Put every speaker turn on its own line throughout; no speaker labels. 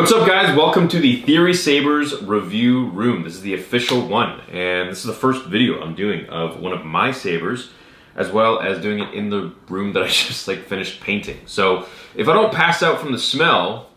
What's up guys? Welcome to the Theory Sabers review room. This is the official one and this is the first video I'm doing of one of my sabers as well as doing it in the room that I just like finished painting. So if I don't pass out from the smell,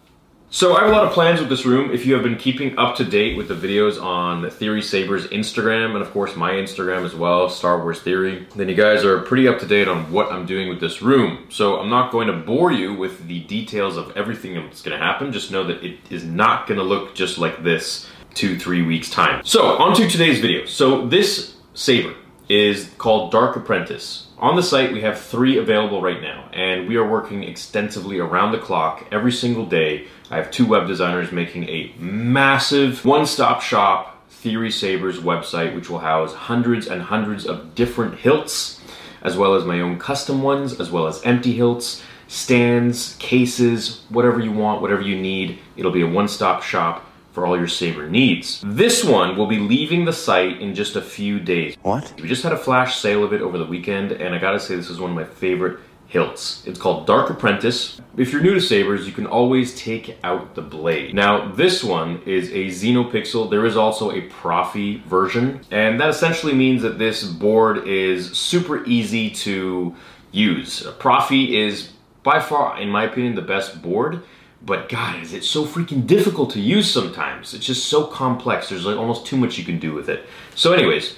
so I have a lot of plans with this room. If you have been keeping up to date with the videos on Theory Saber's Instagram and of course my Instagram as well, Star Wars Theory, then you guys are pretty up to date on what I'm doing with this room. So I'm not going to bore you with the details of everything that's gonna happen. Just know that it is not gonna look just like this two, three weeks time. So on to today's video. So this saber is called Dark Apprentice. On the site, we have three available right now, and we are working extensively around the clock every single day. I have two web designers making a massive one-stop shop Theory Sabers website, which will house hundreds and hundreds of different hilts, as well as my own custom ones, as well as empty hilts, stands, cases, whatever you want, whatever you need. It'll be a one-stop shop for all your Saber needs. This one will be leaving the site in just a few days.
What?
We just had a flash sale of it over the weekend, and I gotta say this is one of my favorite hilts. It's called Dark Apprentice. If you're new to sabers, you can always take out the blade. Now, this one is a Xenopixel. There is also a Proffie version, and that essentially means that this board is super easy to use. Proffie is by far, in my opinion, the best board but God, is it so freaking difficult to use sometimes. It's just so complex. There's like almost too much you can do with it. So anyways,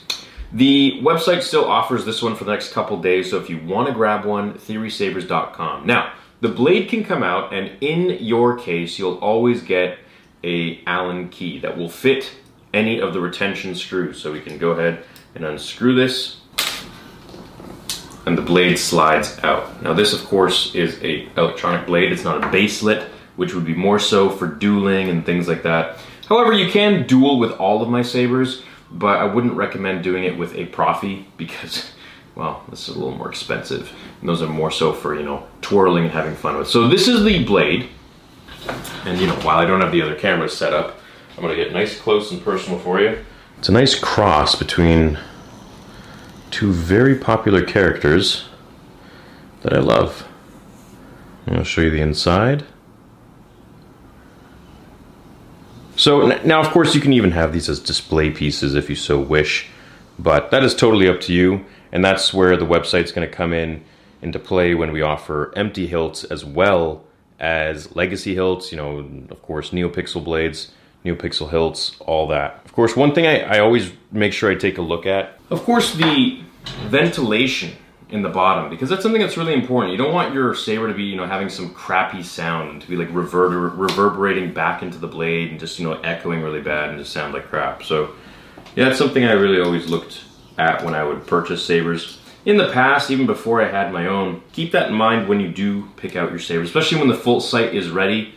the website still offers this one for the next couple days. So if you want to grab one, theorysabers.com. Now, the blade can come out and in your case, you'll always get a Allen key that will fit any of the retention screws. So we can go ahead and unscrew this and the blade slides out. Now this of course is a electronic blade. It's not a baselit which would be more so for dueling and things like that. However, you can duel with all of my sabers, but I wouldn't recommend doing it with a Proffie because, well, this is a little more expensive. And those are more so for, you know, twirling and having fun with. So this is the blade. And, you know, while I don't have the other cameras set up, I'm gonna get nice close and personal for you. It's a nice cross between two very popular characters that I love. Gonna show you the inside. So now, of course, you can even have these as display pieces if you so wish, but that is totally up to you. And that's where the website's going to come in into play when we offer empty hilts as well as legacy hilts. You know, of course, NeoPixel blades, NeoPixel hilts, all that. Of course, one thing I, I always make sure I take a look at, of course, the ventilation in the bottom because that's something that's really important. You don't want your saber to be, you know, having some crappy sound to be like reverber reverberating back into the blade and just, you know, echoing really bad and just sound like crap. So yeah, that's something I really always looked at when I would purchase sabers. In the past, even before I had my own, keep that in mind when you do pick out your saber, especially when the full site is ready.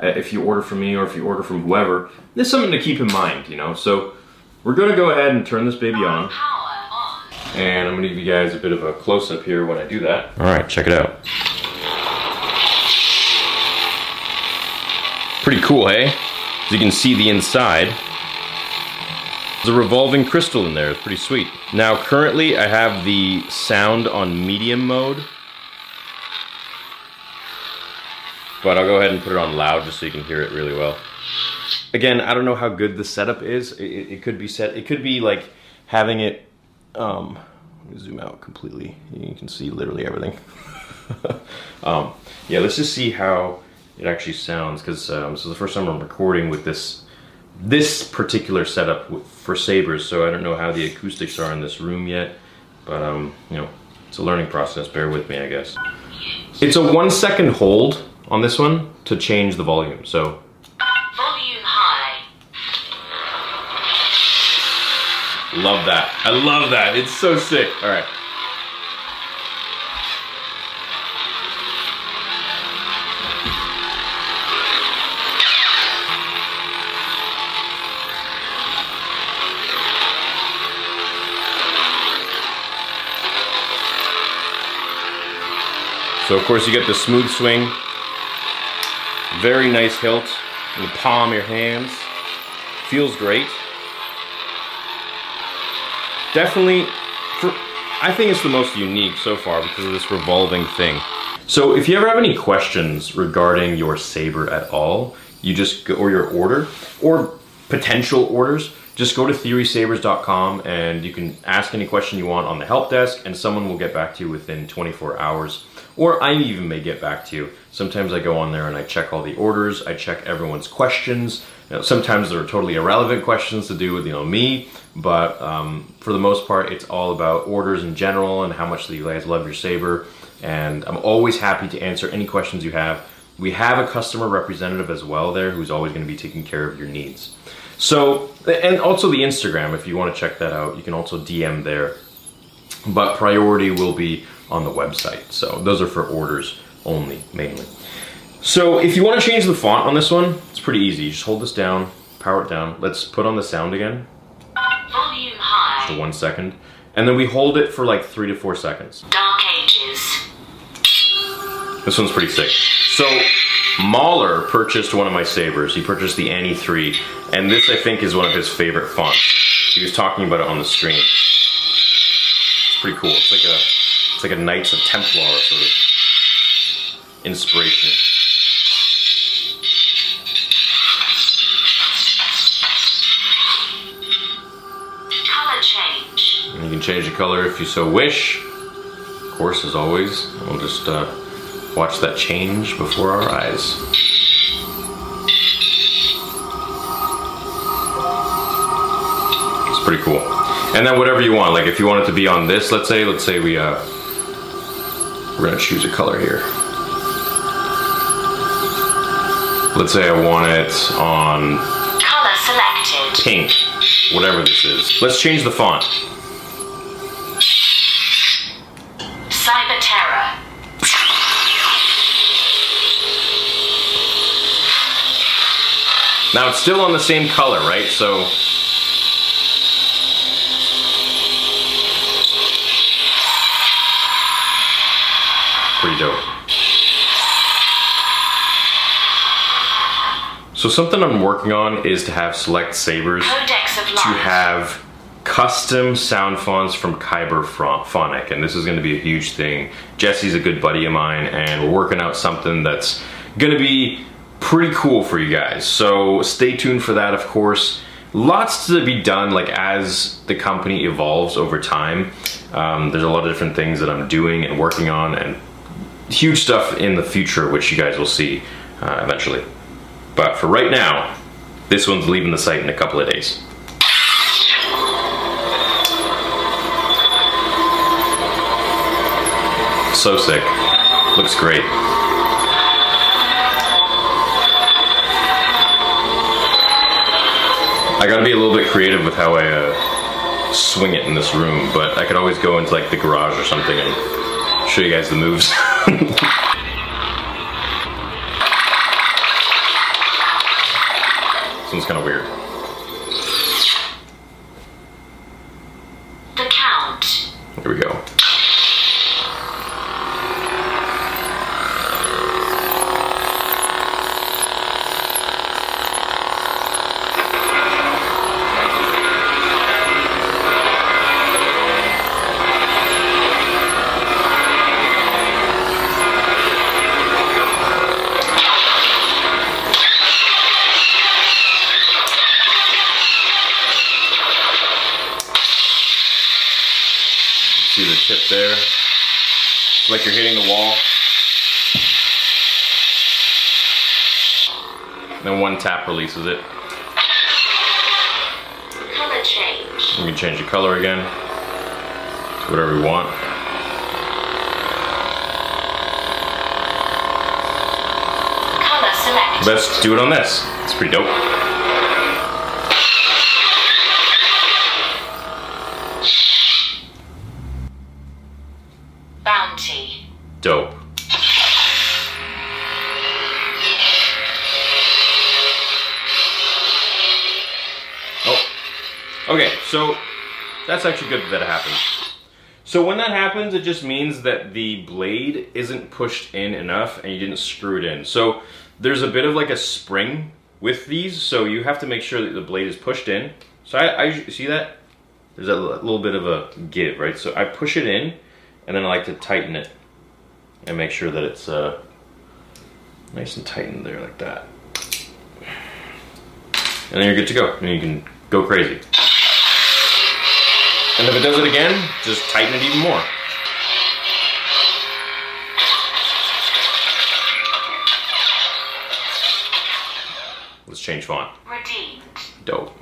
Uh, if you order from me or if you order from whoever, there's something to keep in mind, you know. So we're gonna go ahead and turn this baby on. And I'm gonna give you guys a bit of a close-up here when I do that. All right, check it out. Pretty cool, hey? As you can see the inside. There's a revolving crystal in there, it's pretty sweet. Now currently I have the sound on medium mode. But I'll go ahead and put it on loud just so you can hear it really well. Again, I don't know how good the setup is. It, it could be set, it could be like having it um, zoom out completely. You can see literally everything. um, yeah, let's just see how it actually sounds because um, this is the first time I'm recording with this this particular setup for sabers. So I don't know how the acoustics are in this room yet, but um, you know, it's a learning process. Bear with me, I guess. It's a one second hold on this one to change the volume. So Love that. I love that. It's so sick. All right. So of course you get the smooth swing, very nice hilt in the palm of your hands. Feels great definitely, for, I think it's the most unique so far because of this revolving thing. So if you ever have any questions regarding your saber at all, you just go, or your order, or potential orders, just go to theorysabers.com and you can ask any question you want on the help desk and someone will get back to you within 24 hours. Or I even may get back to you. Sometimes I go on there and I check all the orders, I check everyone's questions. You know, sometimes there are totally irrelevant questions to do with you know me, but um, for the most part, it's all about orders in general and how much you guys love your Saber. And I'm always happy to answer any questions you have. We have a customer representative as well there who's always going to be taking care of your needs. So, and also the Instagram, if you want to check that out, you can also DM there. But priority will be on the website. So those are for orders only, mainly. So if you want to change the font on this one, it's pretty easy. You just hold this down, power it down. Let's put on the sound again.
Volume high.
For one second. And then we hold it for like three to four seconds.
Dark Ages.
This one's pretty sick. So Mahler purchased one of my sabers. He purchased the Annie 3, and this I think is one of his favorite fonts. He was talking about it on the stream. It's pretty cool. It's like a it's like a Knights of Templar sort of inspiration.
Change.
And you can change the color if you so wish. Of course, as always, we'll just uh, watch that change before our eyes. It's pretty cool. And then whatever you want, like if you want it to be on this, let's say, let's say we, uh, we're gonna choose a color here. Let's say I want it on
Color selected.
pink, whatever this is. Let's change the font. Now it's still on the same color, right? So pretty dope. So something I'm working on is to have select sabers to have custom sound fonts from Kyber Phon- Phonic, and this is going to be a huge thing. Jesse's a good buddy of mine, and we're working out something that's going to be pretty cool for you guys. So stay tuned for that, of course. Lots to be done, like as the company evolves over time. Um, there's a lot of different things that I'm doing and working on, and huge stuff in the future, which you guys will see uh, eventually. But for right now, this one's leaving the site in a couple of days. So sick. Looks great. I gotta be a little bit creative with how I uh, swing it in this room, but I could always go into like the garage or something and show you guys the moves. this one's kind of weird.
The Count.
Here we go. See the tip there? It's like you're hitting the wall. Then one tap releases it.
Color change.
You can change the color again to whatever you want.
Color selected.
Let's do it on this. It's pretty dope.
Bounty.
Dope. Oh. Okay, so that's actually good that it happened. So when that happens, it just means that the blade isn't pushed in enough and you didn't screw it in. So there's a bit of like a spring with these, so you have to make sure that the blade is pushed in. So I, I see that? There's a little bit of a give, right? So I push it in and then I like to tighten it and make sure that it's uh, nice and tight in there like that. and then you're good to go. And you can go crazy. And if it does it again, just tighten it even more. Let's change font.
Redeemed.
Dope.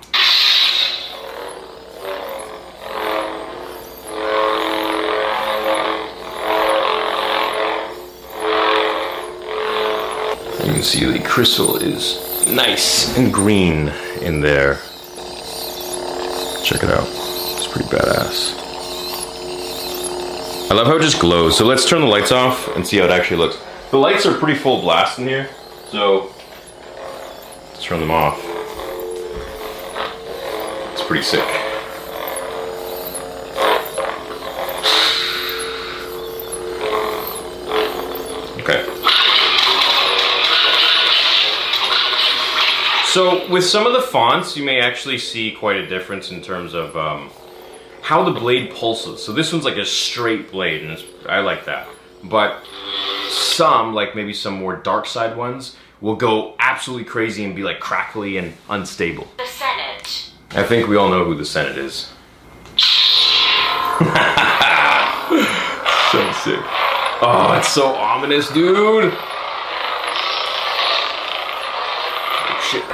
You can see the crystal is nice and green in there. Check it out. Pretty badass. I love how it just glows. So let's turn the lights off and see how it actually looks. The lights are pretty full blast in here, so let's turn them off. It's pretty sick. Okay. So with some of the fonts, you may actually see quite a difference in terms of um, how the blade pulses. So this one's like a straight blade, and it's, I like that. But some, like maybe some more dark side ones, will go absolutely crazy and be like crackly and unstable.
The Senate.
I think we all know who the Senate is. so sick. Oh, it's so ominous, dude. Oh, shit.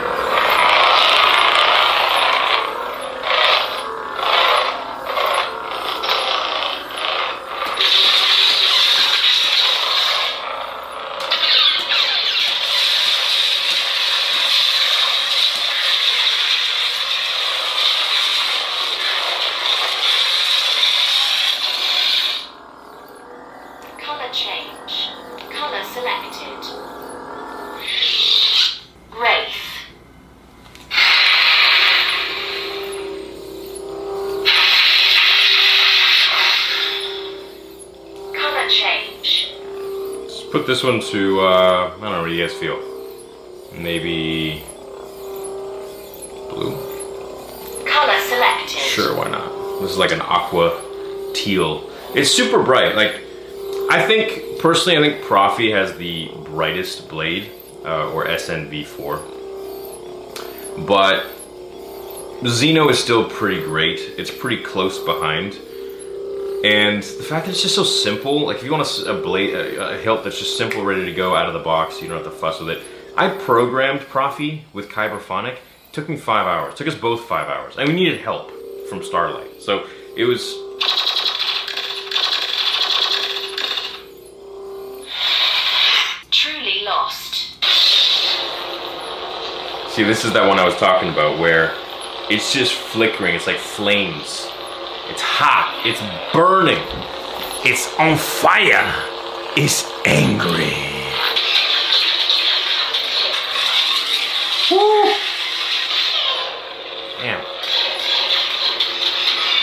Color change. Color selected. Wraith. Color change.
Let's put this one to, uh, I don't know, what do you guys feel? Maybe blue?
Color selected.
Sure, why not? This is like an aqua teal. It's super bright. Like, I think, personally, I think Proffie has the brightest blade, uh, or SNV4. But Xeno is still pretty great. It's pretty close behind. And the fact that it's just so simple, like if you want a, blade, a, a hilt that's just simple, ready to go out of the box, you don't have to fuss with it. I programmed Proffie with Kyberphonic. It took me five hours. It took us both five hours. And we needed help from Starlight. So it was See, this is that one I was talking about where it's just flickering. It's like flames. It's hot. It's burning. It's on fire. It's angry. Woo! Damn.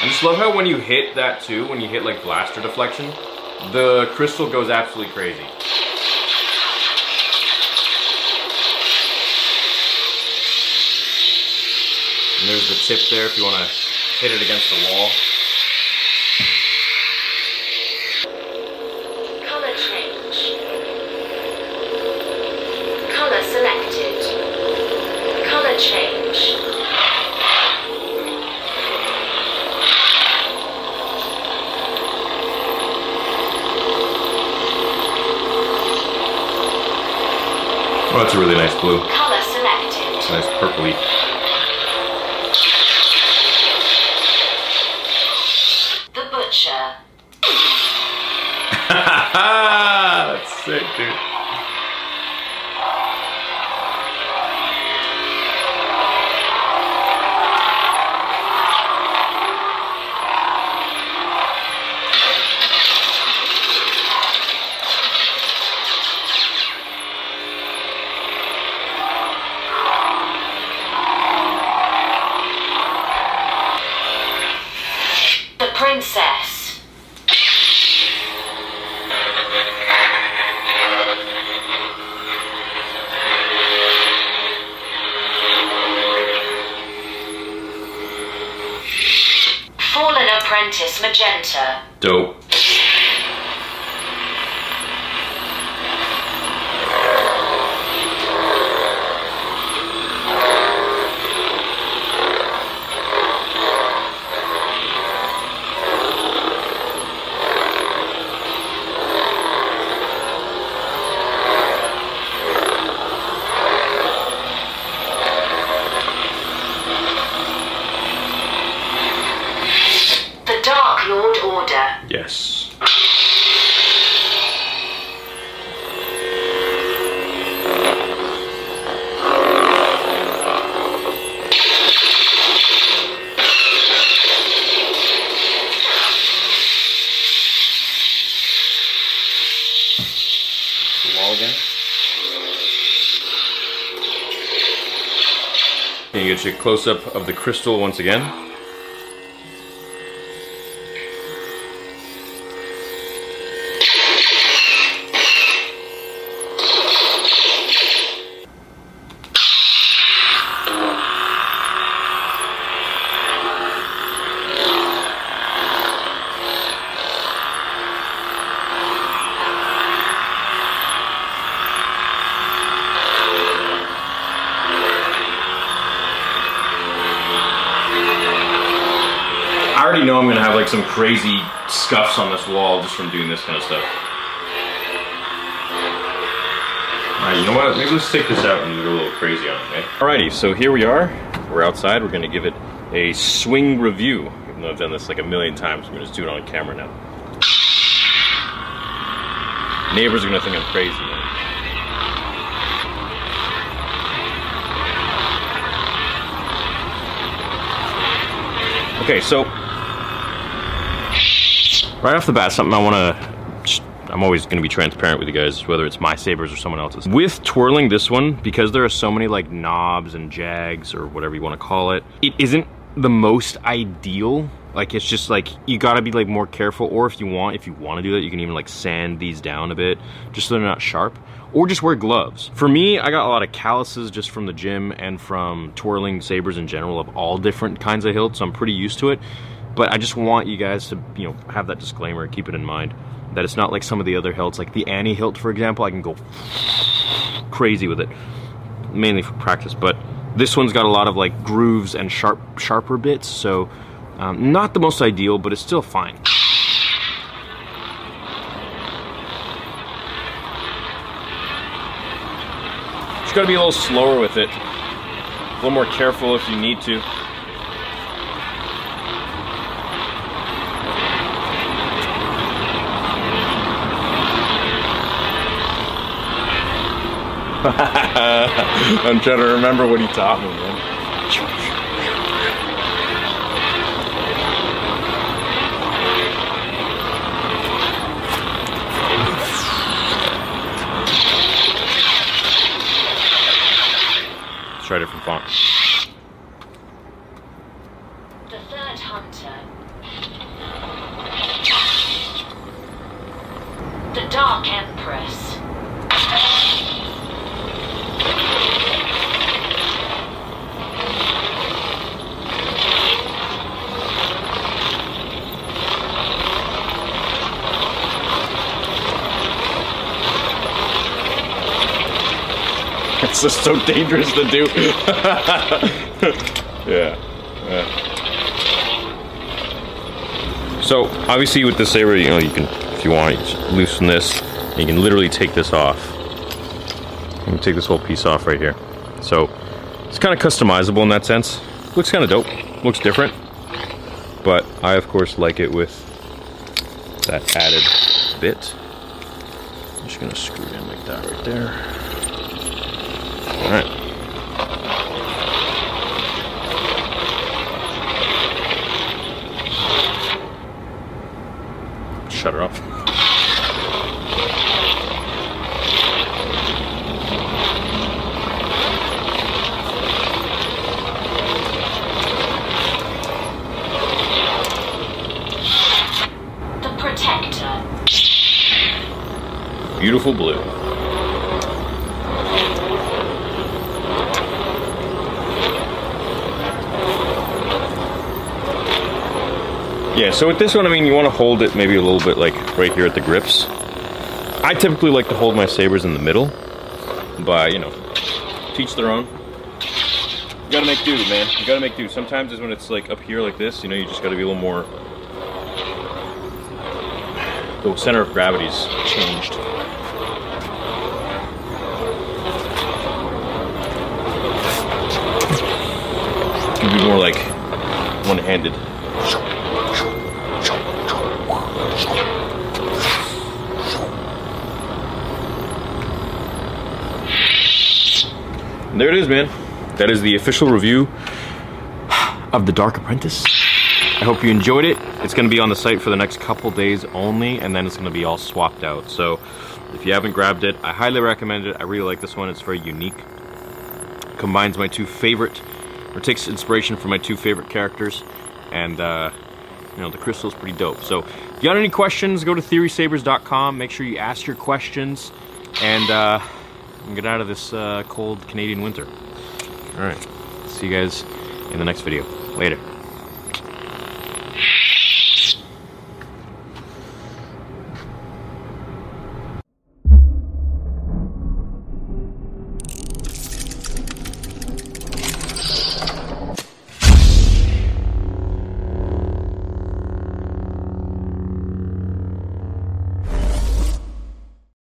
I just love how when you hit that too, when you hit like blaster deflection, the crystal goes absolutely crazy. There's the tip there if you want to hit it against the wall.
Color change. Color selected. Color change.
Oh, that's a really nice blue.
Color selected.
Nice purpley.
The Butcher.
That's sick, dude.
Magenta.
Dope. Yes. Can you get a close up of the crystal once again? Some crazy scuffs on this wall just from doing this kind of stuff. Alright, you know what? Maybe let's take this out and go a little crazy on it, okay? Alrighty, so here we are. We're outside. We're gonna give it a swing review. Even though I've done this like a million times, I'm gonna just do it on camera now. Neighbors are gonna think I'm crazy. Man. Okay, so right off the bat, something I want to. I'm always to be transparent with you guys, whether it's my sabers or someone else's. With twirling this one, because there are so many like knobs and jags or whatever you want to call it, it isn't the most ideal. Like it's just like you got to be like more careful, or if you want, if you want to do that, you can even like sand these down a bit, just so they're not sharp or just wear gloves. For me, I got a lot of calluses just from the gym and from twirling sabers in general of all different kinds of hilts, so I'm pretty used to it. But I just want you guys to, you know, have that disclaimer, keep it in mind that it's not like some of the other hilts, like the Annie hilt, for example. I can go crazy with it, mainly for practice. But this one's got a lot of like grooves and sharp, sharper bits, so um, not the most ideal, but it's still fine. Just gotta be a little slower with it. A little more careful if you need to. I'm trying to remember what he taught me, man. Try different font.
The third hunter. The Dark Empress.
It's just so dangerous to do. yeah. yeah. So obviously with the saber, you know, you can, if you want, you loosen this. You can literally take this off. You can take this whole piece off right here. So it's kind of customizable in that sense. Looks kind of dope. Looks different. But I of course like it with that added bit. I'm just gonna screw it in like that right there. All right. Shut her off.
The Protector.
Beautiful blue. Yeah, so with this one, I mean, you want to hold it maybe a little bit like right here at the grips. I typically like to hold my sabers in the middle, but you know, teach their own. You gotta make do, man. You gotta make do. Sometimes is when it's like up here like this, you know, you just gotta be a little more. The center of gravity's changed. It'd be more like one-handed. And there it is, man. That is the official review of The Dark Apprentice. I hope you enjoyed it. It's going to be on the site for the next couple days only, and then it's going to be all swapped out. So If you haven't grabbed it, I highly recommend it. I really like this one. It's very unique. Combines my two favorite, or takes inspiration from my two favorite characters, and uh, you know the crystal's pretty dope. So, if you got any questions, go to theorysabers.com. Make sure you ask your questions, and uh, get out of this uh, cold Canadian winter. All right, see you guys in the next video. Later.